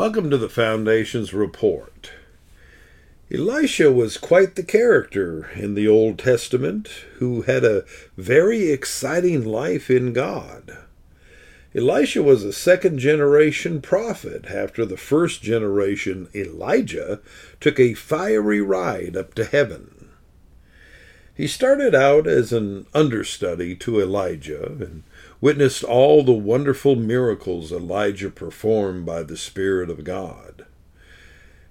Welcome to the Foundation's report. Elisha was quite the character in the Old Testament who had a very exciting life in God. Elisha was a second generation prophet after the first generation, Elijah, took a fiery ride up to heaven. He started out as an understudy to Elijah and witnessed all the wonderful miracles Elijah performed by the Spirit of God.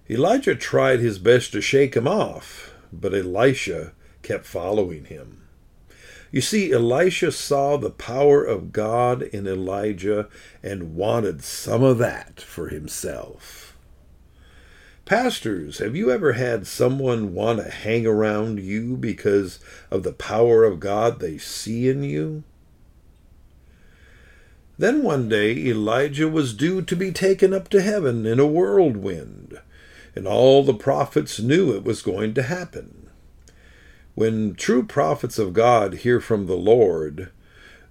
Elijah tried his best to shake him off, but Elisha kept following him. You see, Elisha saw the power of God in Elijah and wanted some of that for himself. Pastors, have you ever had someone want to hang around you because of the power of God they see in you? Then one day Elijah was due to be taken up to heaven in a whirlwind, and all the prophets knew it was going to happen. When true prophets of God hear from the Lord,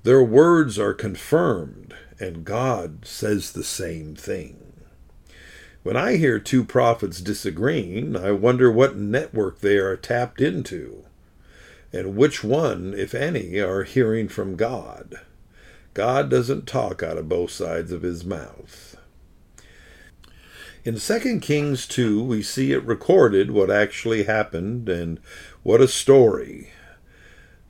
their words are confirmed, and God says the same thing. When I hear two prophets disagreeing, I wonder what network they are tapped into, and which one, if any, are hearing from God. God doesn't talk out of both sides of his mouth. In 2 Kings 2, we see it recorded what actually happened, and what a story.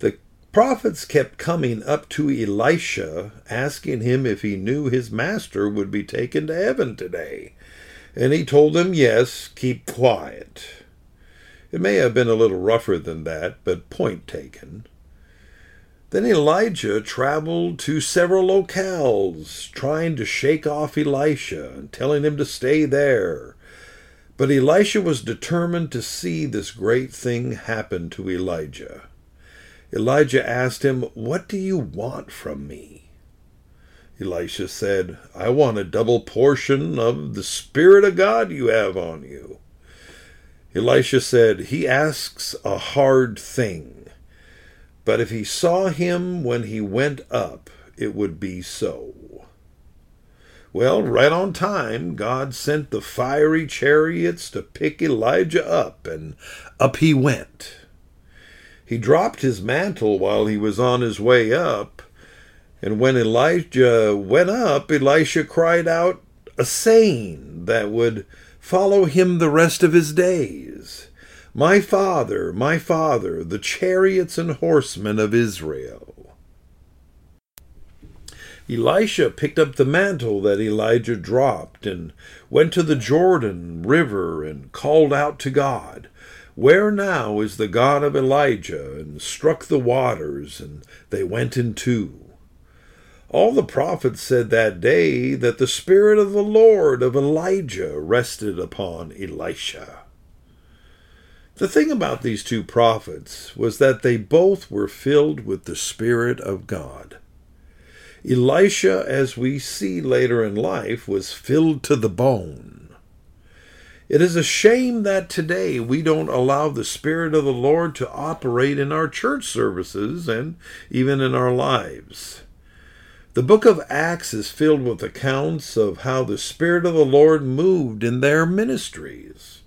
The prophets kept coming up to Elisha, asking him if he knew his master would be taken to heaven today. And he told them, yes, keep quiet. It may have been a little rougher than that, but point taken. Then Elijah traveled to several locales, trying to shake off Elisha and telling him to stay there. But Elisha was determined to see this great thing happen to Elijah. Elijah asked him, What do you want from me? Elisha said, I want a double portion of the Spirit of God you have on you. Elisha said, He asks a hard thing. But if he saw him when he went up, it would be so. Well, right on time, God sent the fiery chariots to pick Elijah up, and up he went. He dropped his mantle while he was on his way up, and when Elijah went up, Elisha cried out a saying that would follow him the rest of his days. My father, my father, the chariots and horsemen of Israel. Elisha picked up the mantle that Elijah dropped and went to the Jordan River and called out to God, Where now is the God of Elijah? and struck the waters, and they went in two. All the prophets said that day that the Spirit of the Lord of Elijah rested upon Elisha. The thing about these two prophets was that they both were filled with the Spirit of God. Elisha, as we see later in life, was filled to the bone. It is a shame that today we don't allow the Spirit of the Lord to operate in our church services and even in our lives. The book of Acts is filled with accounts of how the Spirit of the Lord moved in their ministries.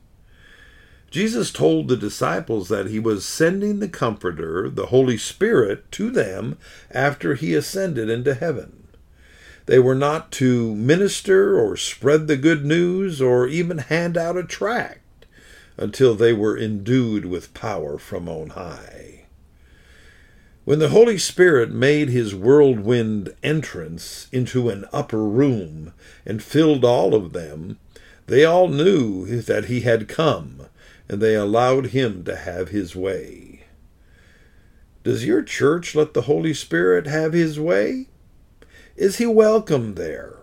Jesus told the disciples that he was sending the Comforter, the Holy Spirit, to them after he ascended into heaven. They were not to minister or spread the good news or even hand out a tract until they were endued with power from on high. When the Holy Spirit made his whirlwind entrance into an upper room and filled all of them, they all knew that he had come and they allowed him to have his way. Does your church let the Holy Spirit have his way? Is he welcome there?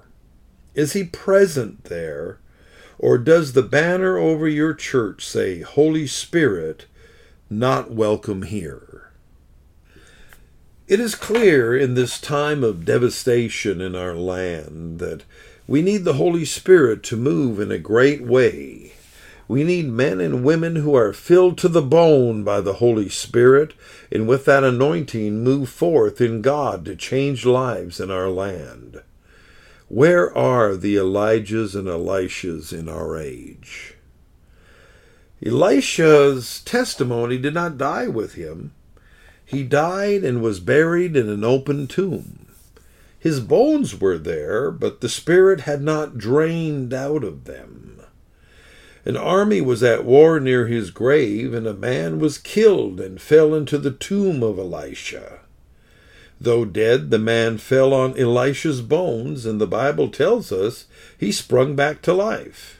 Is he present there? Or does the banner over your church say, Holy Spirit, not welcome here? It is clear in this time of devastation in our land that we need the Holy Spirit to move in a great way we need men and women who are filled to the bone by the Holy Spirit, and with that anointing move forth in God to change lives in our land. Where are the Elijahs and Elishas in our age? Elisha's testimony did not die with him. He died and was buried in an open tomb. His bones were there, but the spirit had not drained out of them. An army was at war near his grave, and a man was killed and fell into the tomb of Elisha. Though dead, the man fell on Elisha's bones, and the Bible tells us he sprung back to life.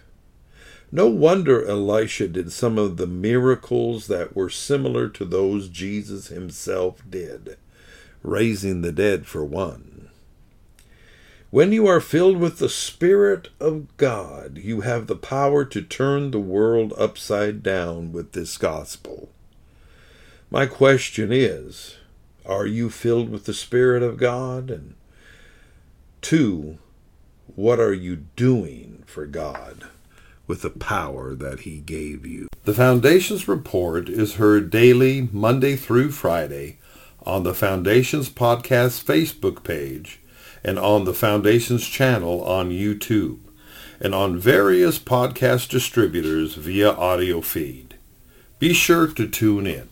No wonder Elisha did some of the miracles that were similar to those Jesus himself did, raising the dead for one. When you are filled with the Spirit of God, you have the power to turn the world upside down with this gospel. My question is, are you filled with the Spirit of God? And two, what are you doing for God with the power that He gave you? The Foundation's report is heard daily, Monday through Friday, on the Foundation's podcast Facebook page and on the Foundation's channel on YouTube and on various podcast distributors via audio feed. Be sure to tune in.